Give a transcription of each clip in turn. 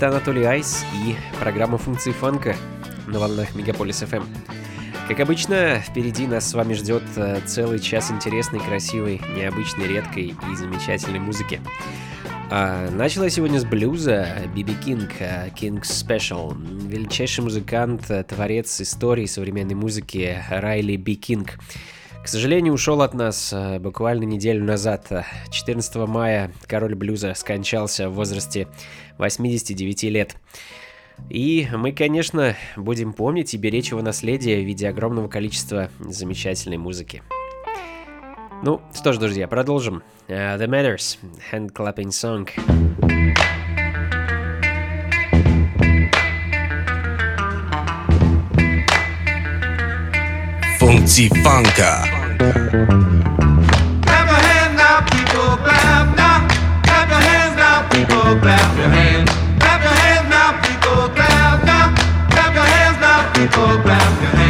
Это Анатолий Айс и программа функции фанка на волнах Мегаполис FM. Как обычно, впереди нас с вами ждет э, целый час интересной, красивой, необычной, редкой и замечательной музыки. А, начала сегодня с блюза Биби Кинг, King's Special. Величайший музыкант, э, творец истории современной музыки Райли Би Кинг сожалению, ушел от нас э, буквально неделю назад. 14 мая король блюза скончался в возрасте 89 лет. И мы, конечно, будем помнить и беречь его наследие в виде огромного количества замечательной музыки. Ну, что ж, друзья, продолжим. Uh, The Matters, Hand Clapping Song. Funky Funka. Clap your hands now come on and now people clap your hands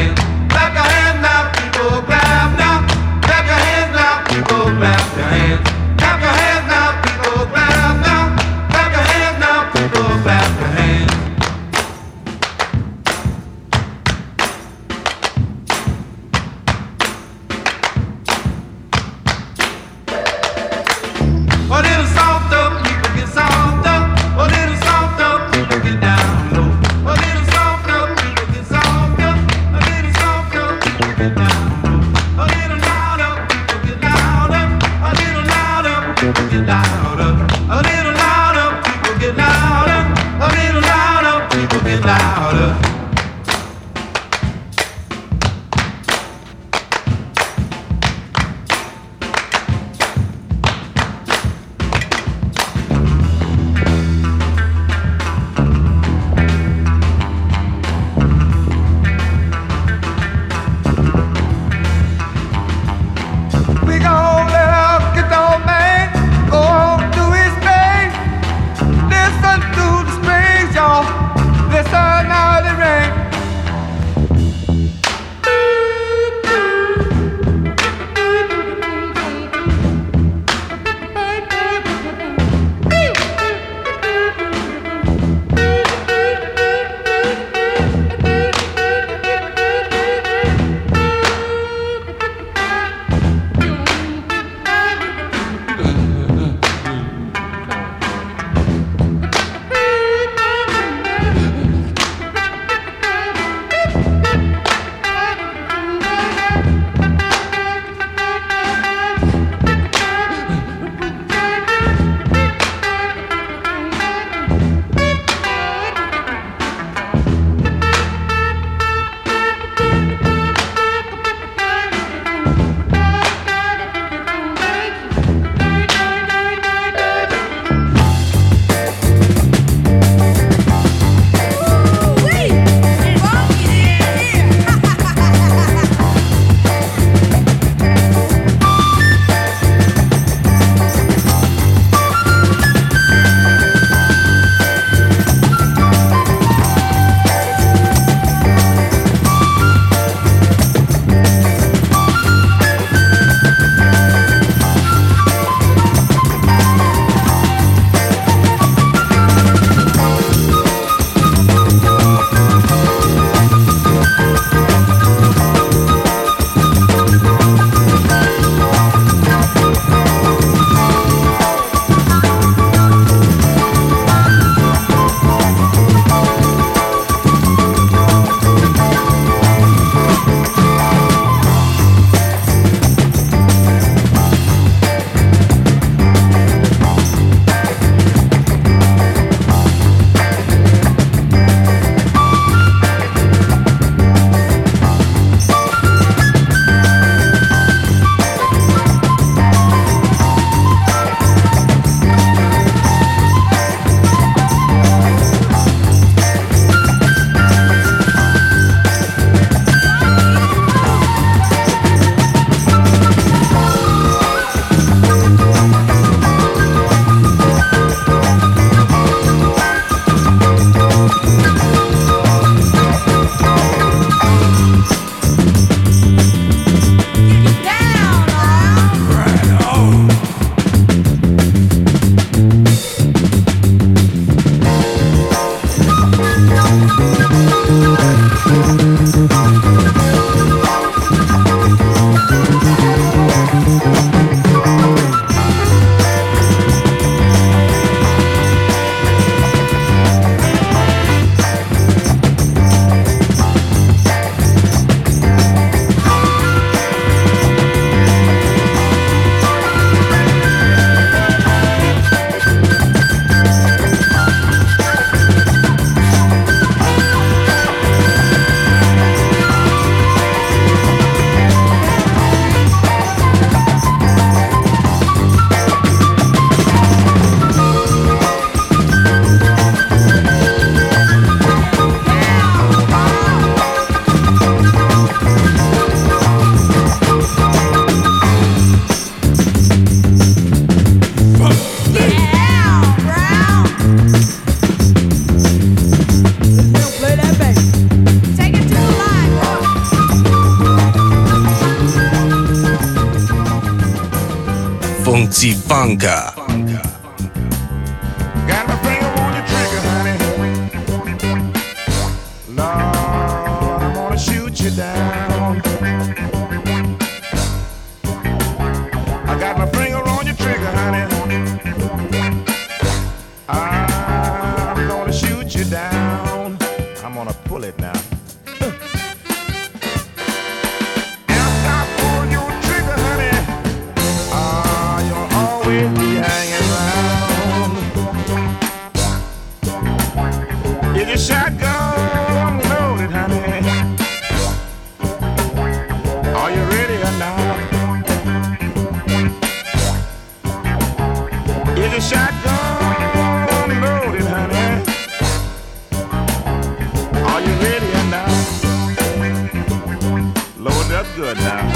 good now.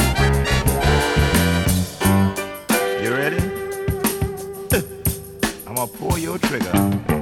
You ready? I'm gonna pull your trigger.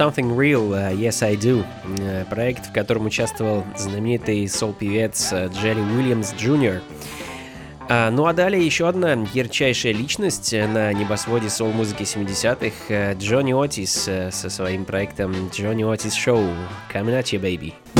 Something Real, uh, Yes I Do. Э, Проект, в котором участвовал знаменитый сол-певец э, Джерри Уильямс Джр. А, ну а далее еще одна ярчайшая личность на небосводе сол-музыки 70-х, э, Джонни Отис э, со своим проектом Johnny Otis Show. Coming at you, baby.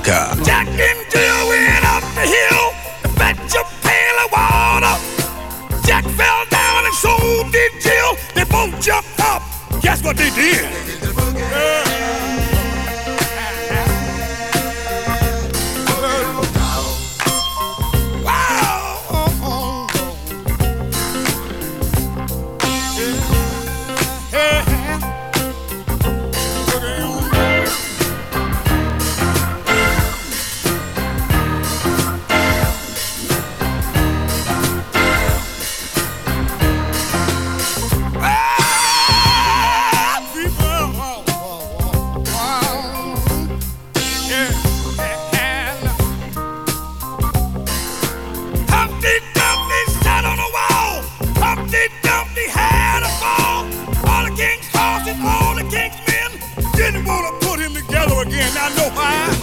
Blanca. I know how.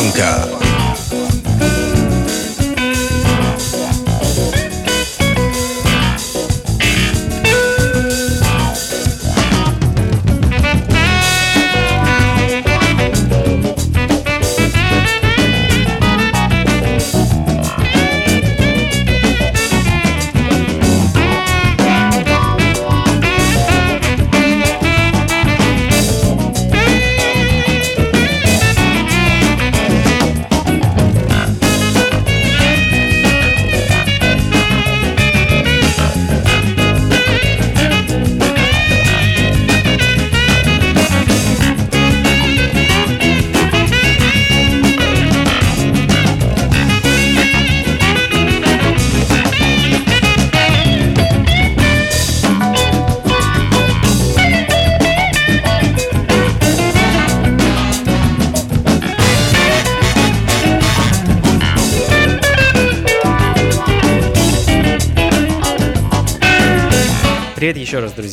Blanca.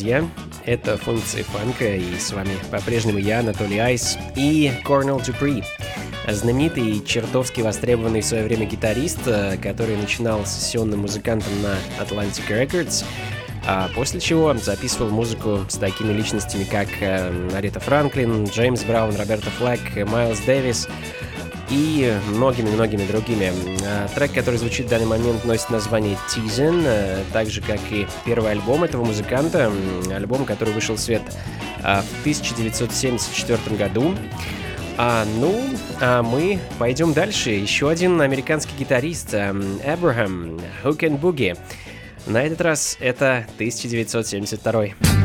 Друзья. Это функции фанка, и с вами по-прежнему я, Анатолий Айс, и Корнел Дюпри, знаменитый и чертовски востребованный в свое время гитарист, э, который начинал сессионным музыкантом на Atlantic Records, а после чего записывал музыку с такими личностями, как э, Арита Франклин, Джеймс Браун, Роберто Флэк, Майлз Дэвис, и многими-многими другими. А, трек, который звучит в данный момент, носит название Teasin, э, так же, как и первый альбом этого музыканта, альбом, который вышел в свет а, в 1974 году. А, ну, а мы пойдем дальше. Еще один американский гитарист, Эбрахам, Hook and Boogie. На этот раз это 1972.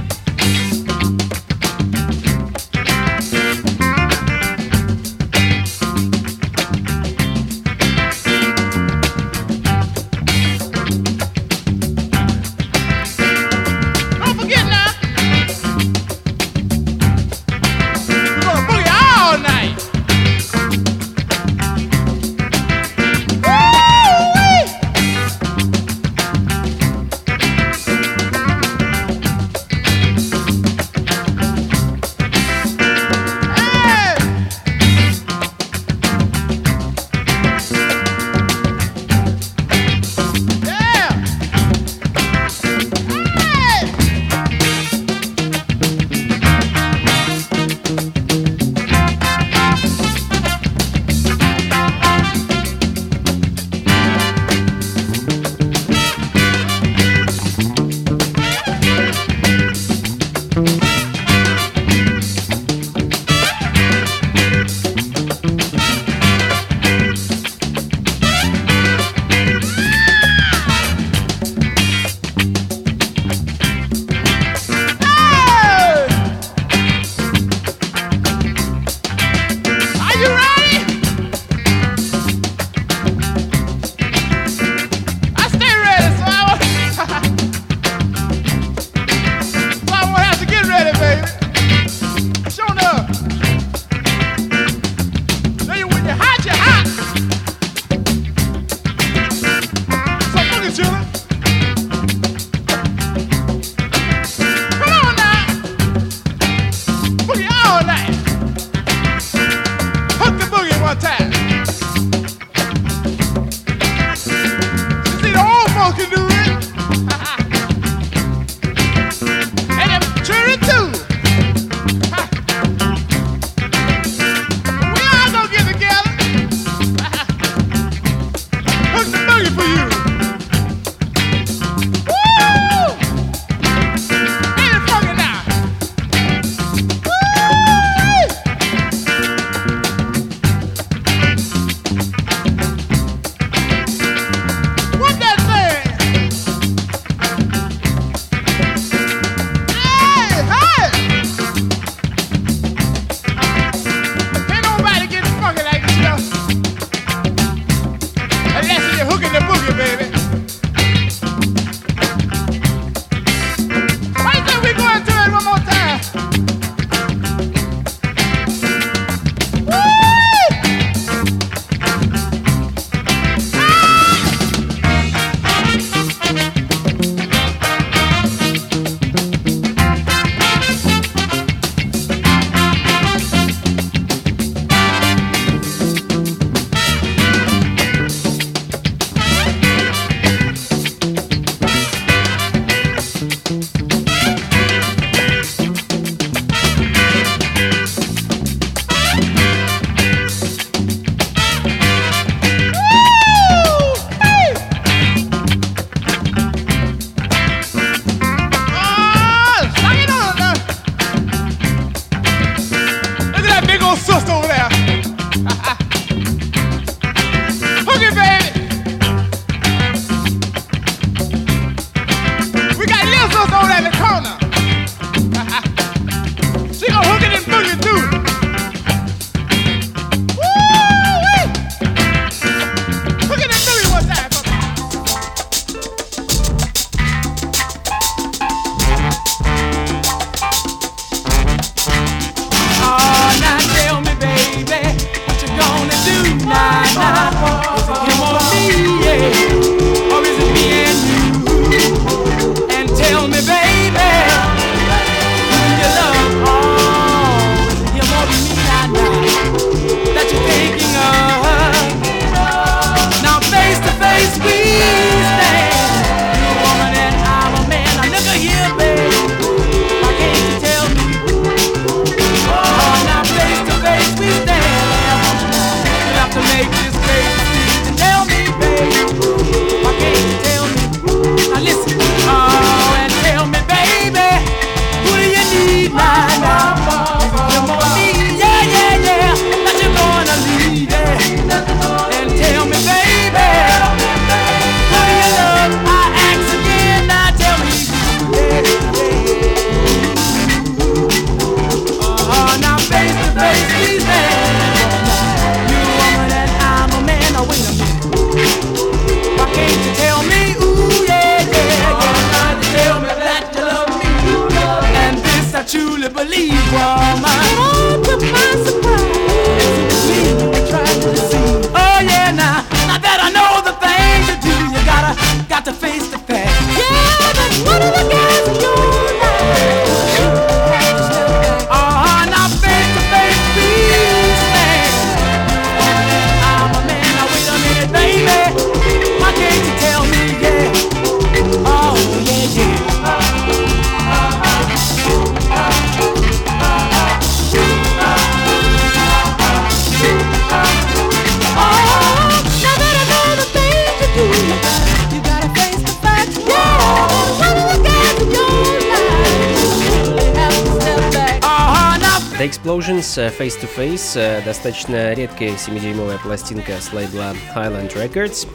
Explosions э, Face to Face, э, достаточно редкая 7-дюймовая пластинка с лейбла Highland Records.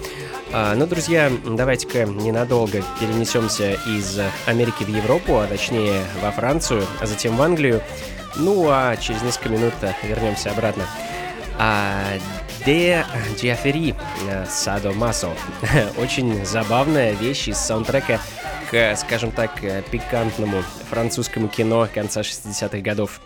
А, ну, друзья, давайте-ка ненадолго перенесемся из Америки в Европу, а точнее во Францию, а затем в Англию. Ну а через несколько минут вернемся обратно. А, Де Диафери Садо Масо. Очень забавная вещь из саундтрека к, скажем так, пикантному французскому кино конца 60-х годов.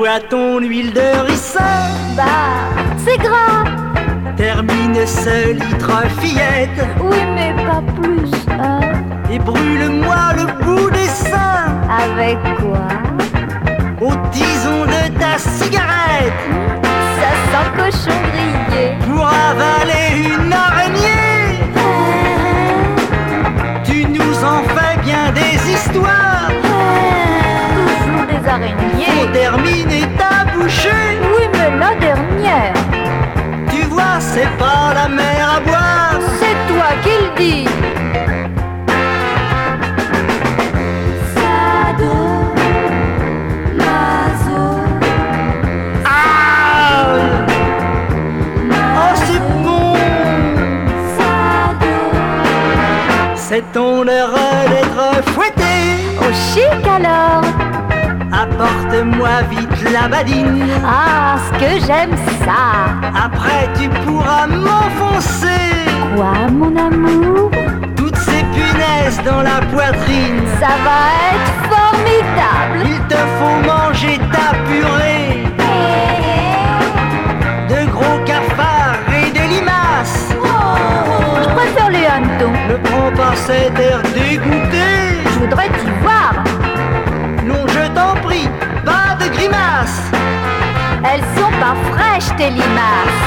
Bois ton huile de ricin. Bah, c'est gras. Termine ce litre fillette. Oui, mais pas plus, hein. Et brûle-moi le bout des seins. Avec quoi? Au tison de ta cigarette. Ça sent cochon grillé. Pour avaler Araignées. On termine ta bouchée. Oui, mais la dernière. Tu vois, c'est pas la mer à boire. C'est toi qui le dis. Ah Oh, c'est bon. Sado. C'est ton heure d'être fouetté. Au chic alors. Apporte-moi vite la badine. Ah, ce que j'aime ça. Après, tu pourras m'enfoncer Quoi, mon amour? Toutes ces punaises dans la poitrine. Ça va être formidable. Il te faut manger ta purée de gros cafards et de limaces. Je préfère les hannetons. Ne prends pas cet air dégoûté. Je voudrais pas fraîches, tes limaces.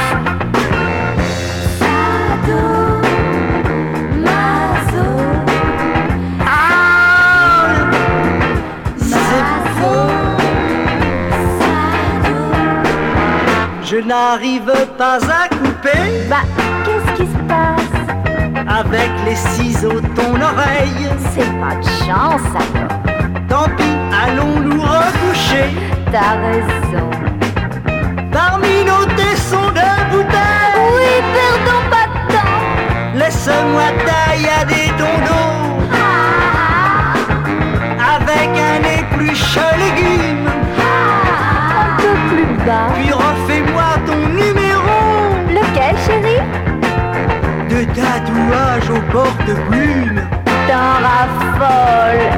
Ah. Je n'arrive pas à couper Bah, qu'est-ce qui se passe? Avec les ciseaux ton oreille. C'est pas de chance alors. Tant pis, allons-nous recoucher T'as raison. Parmi nos tessons de bouteilles. Oui, perdons pas de temps. Laisse-moi tailler ton dos Ah, avec un épluche légumes. un peu plus bas. Puis refais-moi ton numéro Lequel, chérie? De tatouage au porte-plume. T'en raffoles,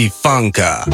Funka.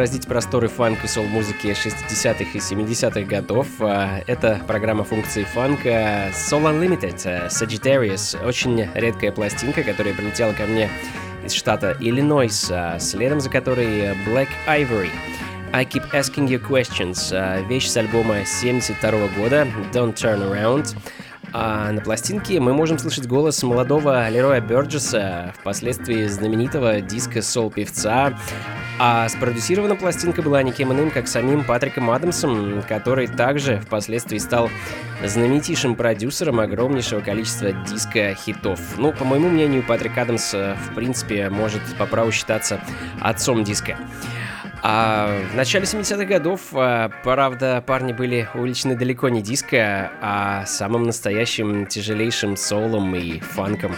Бороздить просторы фанк и сол-музыки 60-х и 70-х годов. А, это программа функции фанка Soul Unlimited, Sagittarius. Очень редкая пластинка, которая прилетела ко мне из штата Иллинойс, а, следом за которой Black Ivory. I Keep Asking You Questions, а, вещь с альбома 72 года Don't Turn Around. А на пластинке мы можем слышать голос молодого Лероя Бёрджеса, впоследствии знаменитого диско-сол-певца. А спродюсирована пластинка была никем иным, как самим Патриком Адамсом, который также впоследствии стал знаменитейшим продюсером огромнейшего количества диско-хитов. Ну, по моему мнению, Патрик Адамс, в принципе, может по праву считаться отцом диска. А в начале 70-х годов, а, правда, парни были увлечены далеко не диско, а самым настоящим тяжелейшим солом и фанком.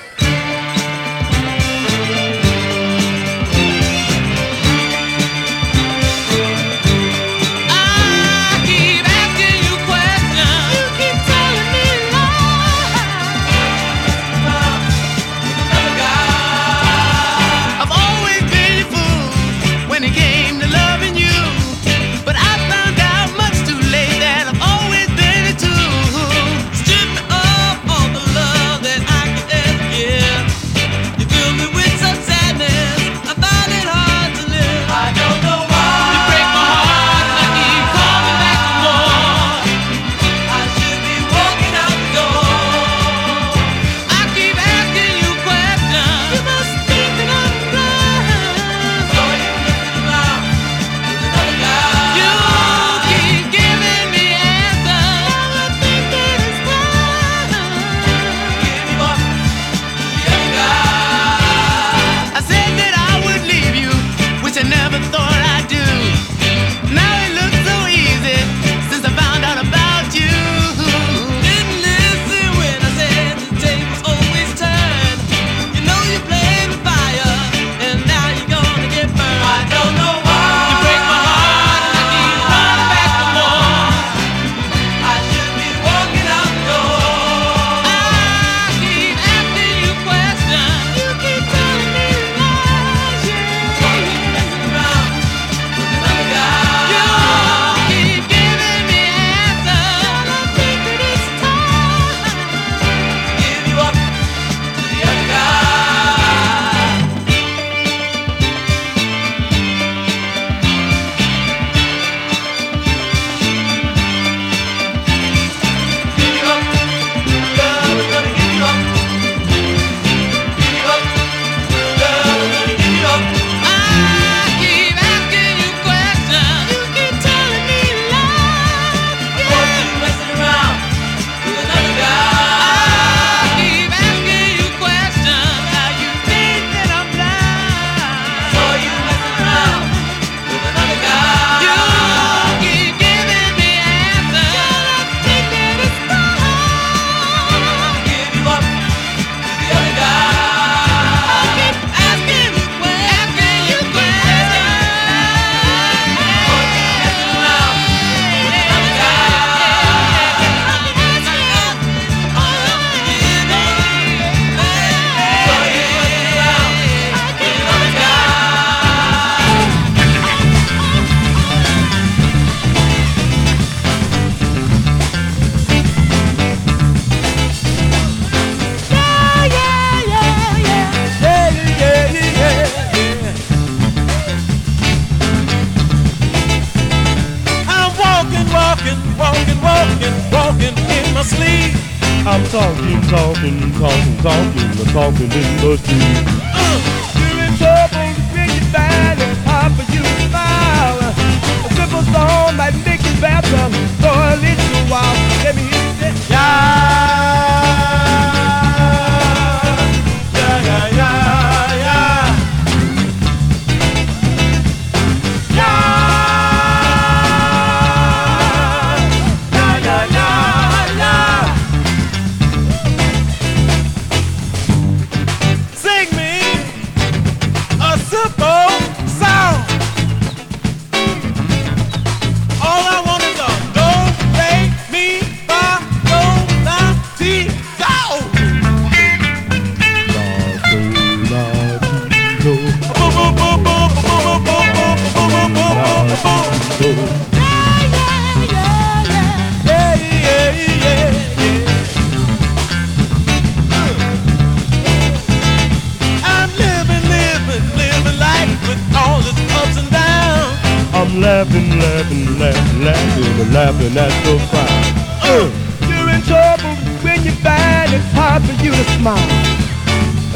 laughing, laughing, laughing, laughing, laughing at the crowd. Uh, you're in trouble when you find it's hard for you to smile.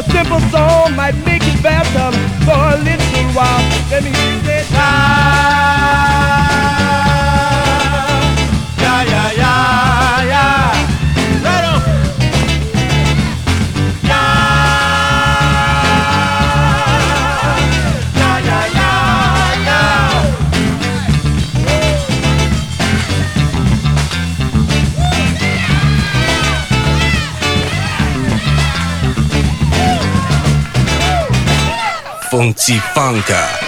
A simple song might make you better for a little while. Let me hear it. Smile. モン放ー。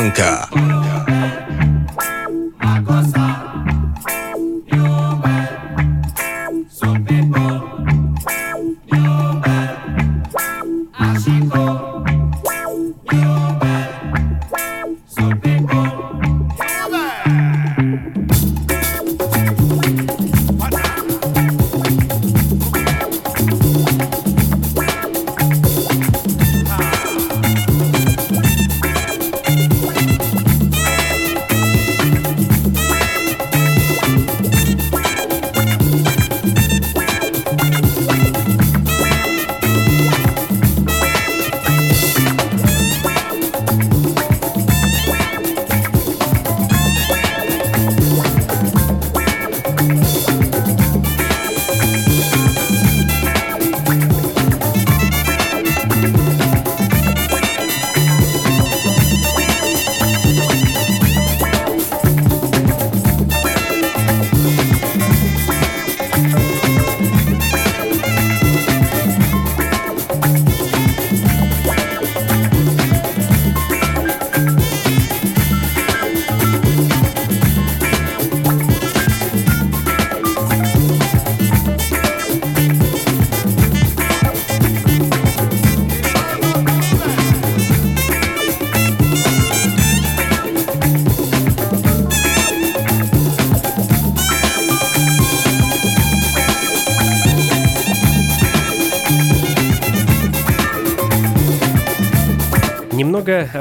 Franca.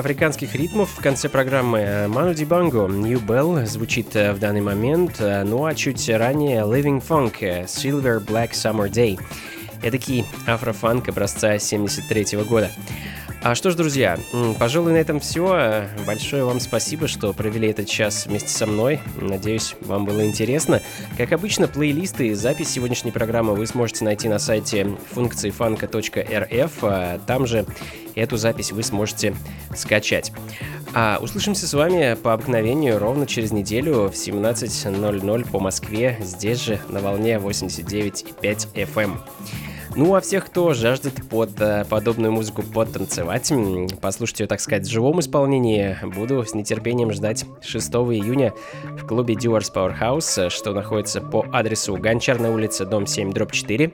Африканских ритмов в конце программы. Ману Дибанго, New Bell звучит э, в данный момент, э, ну а чуть ранее Living Funk, э, Silver Black Summer Day. Эдакий афрофанк образца 73 года. А что ж, друзья, пожалуй, на этом все. Большое вам спасибо, что провели этот час вместе со мной. Надеюсь, вам было интересно. Как обычно, плейлисты и запись сегодняшней программы вы сможете найти на сайте функции фанка.рф. А там же эту запись вы сможете скачать. А услышимся с вами по обыкновению ровно через неделю в 17.00 по Москве, здесь же на волне 89.5 FM. Ну, а всех, кто жаждет под э, подобную музыку подтанцевать, послушать ее, так сказать, в живом исполнении, буду с нетерпением ждать 6 июня в клубе Dewars Powerhouse, что находится по адресу Гончарная улица, дом 7, дробь 4.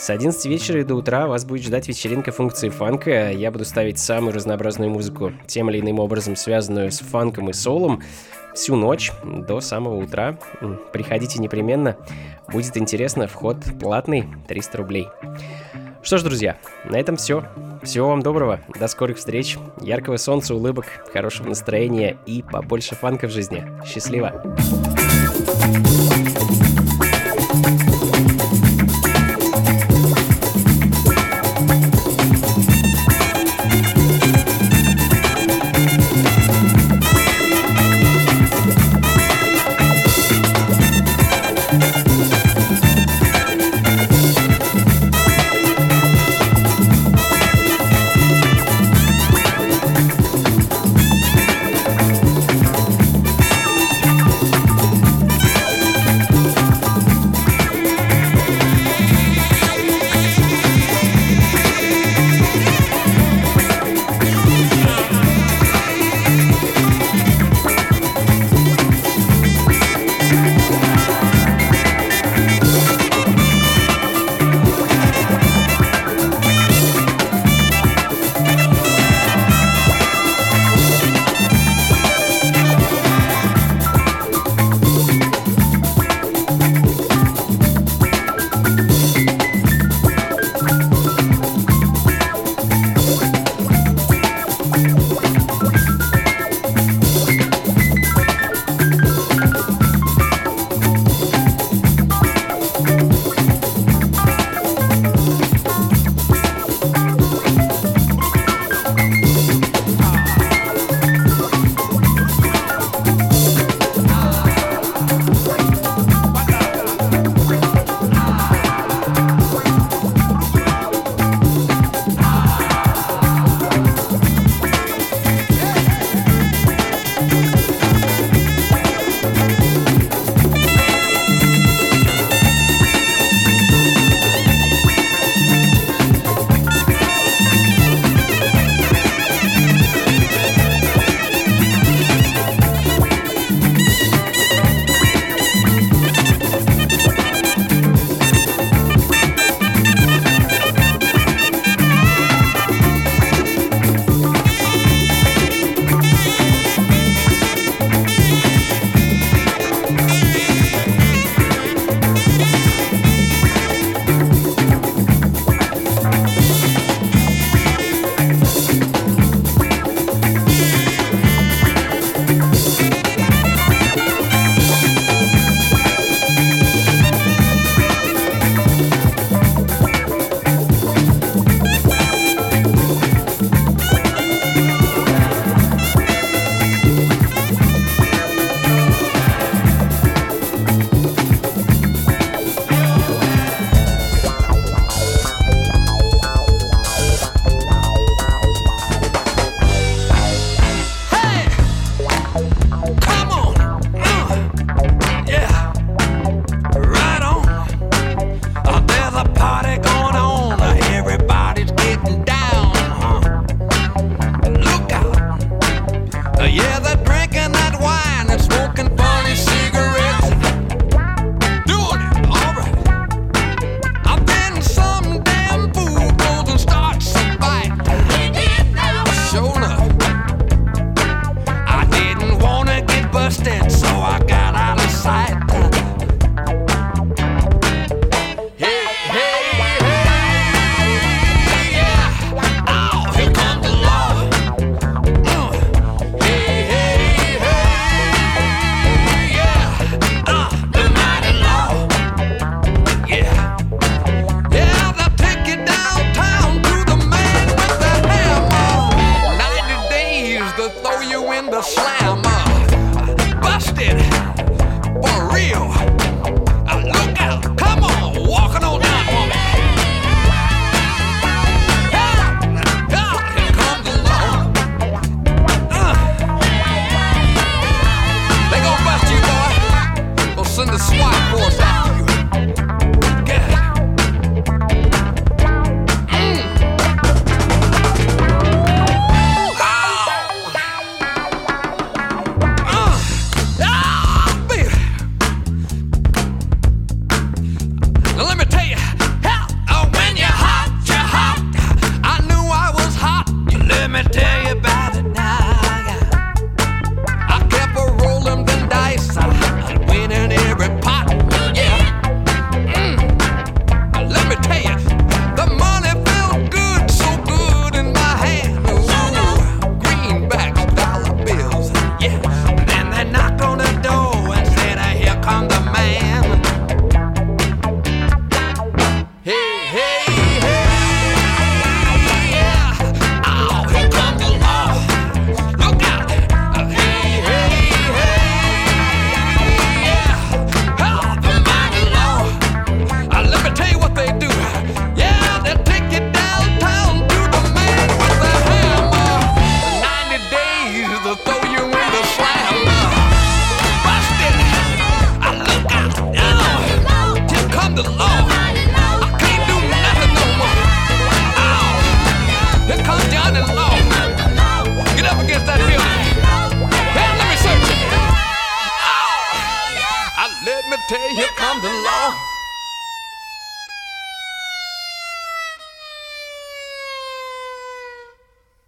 С 11 вечера и до утра вас будет ждать вечеринка функции фанка. Я буду ставить самую разнообразную музыку, тем или иным образом связанную с фанком и солом, всю ночь до самого утра. Приходите непременно. Будет интересно, вход платный, 300 рублей. Что ж, друзья, на этом все. Всего вам доброго, до скорых встреч, яркого солнца, улыбок, хорошего настроения и побольше фанка в жизни. Счастливо!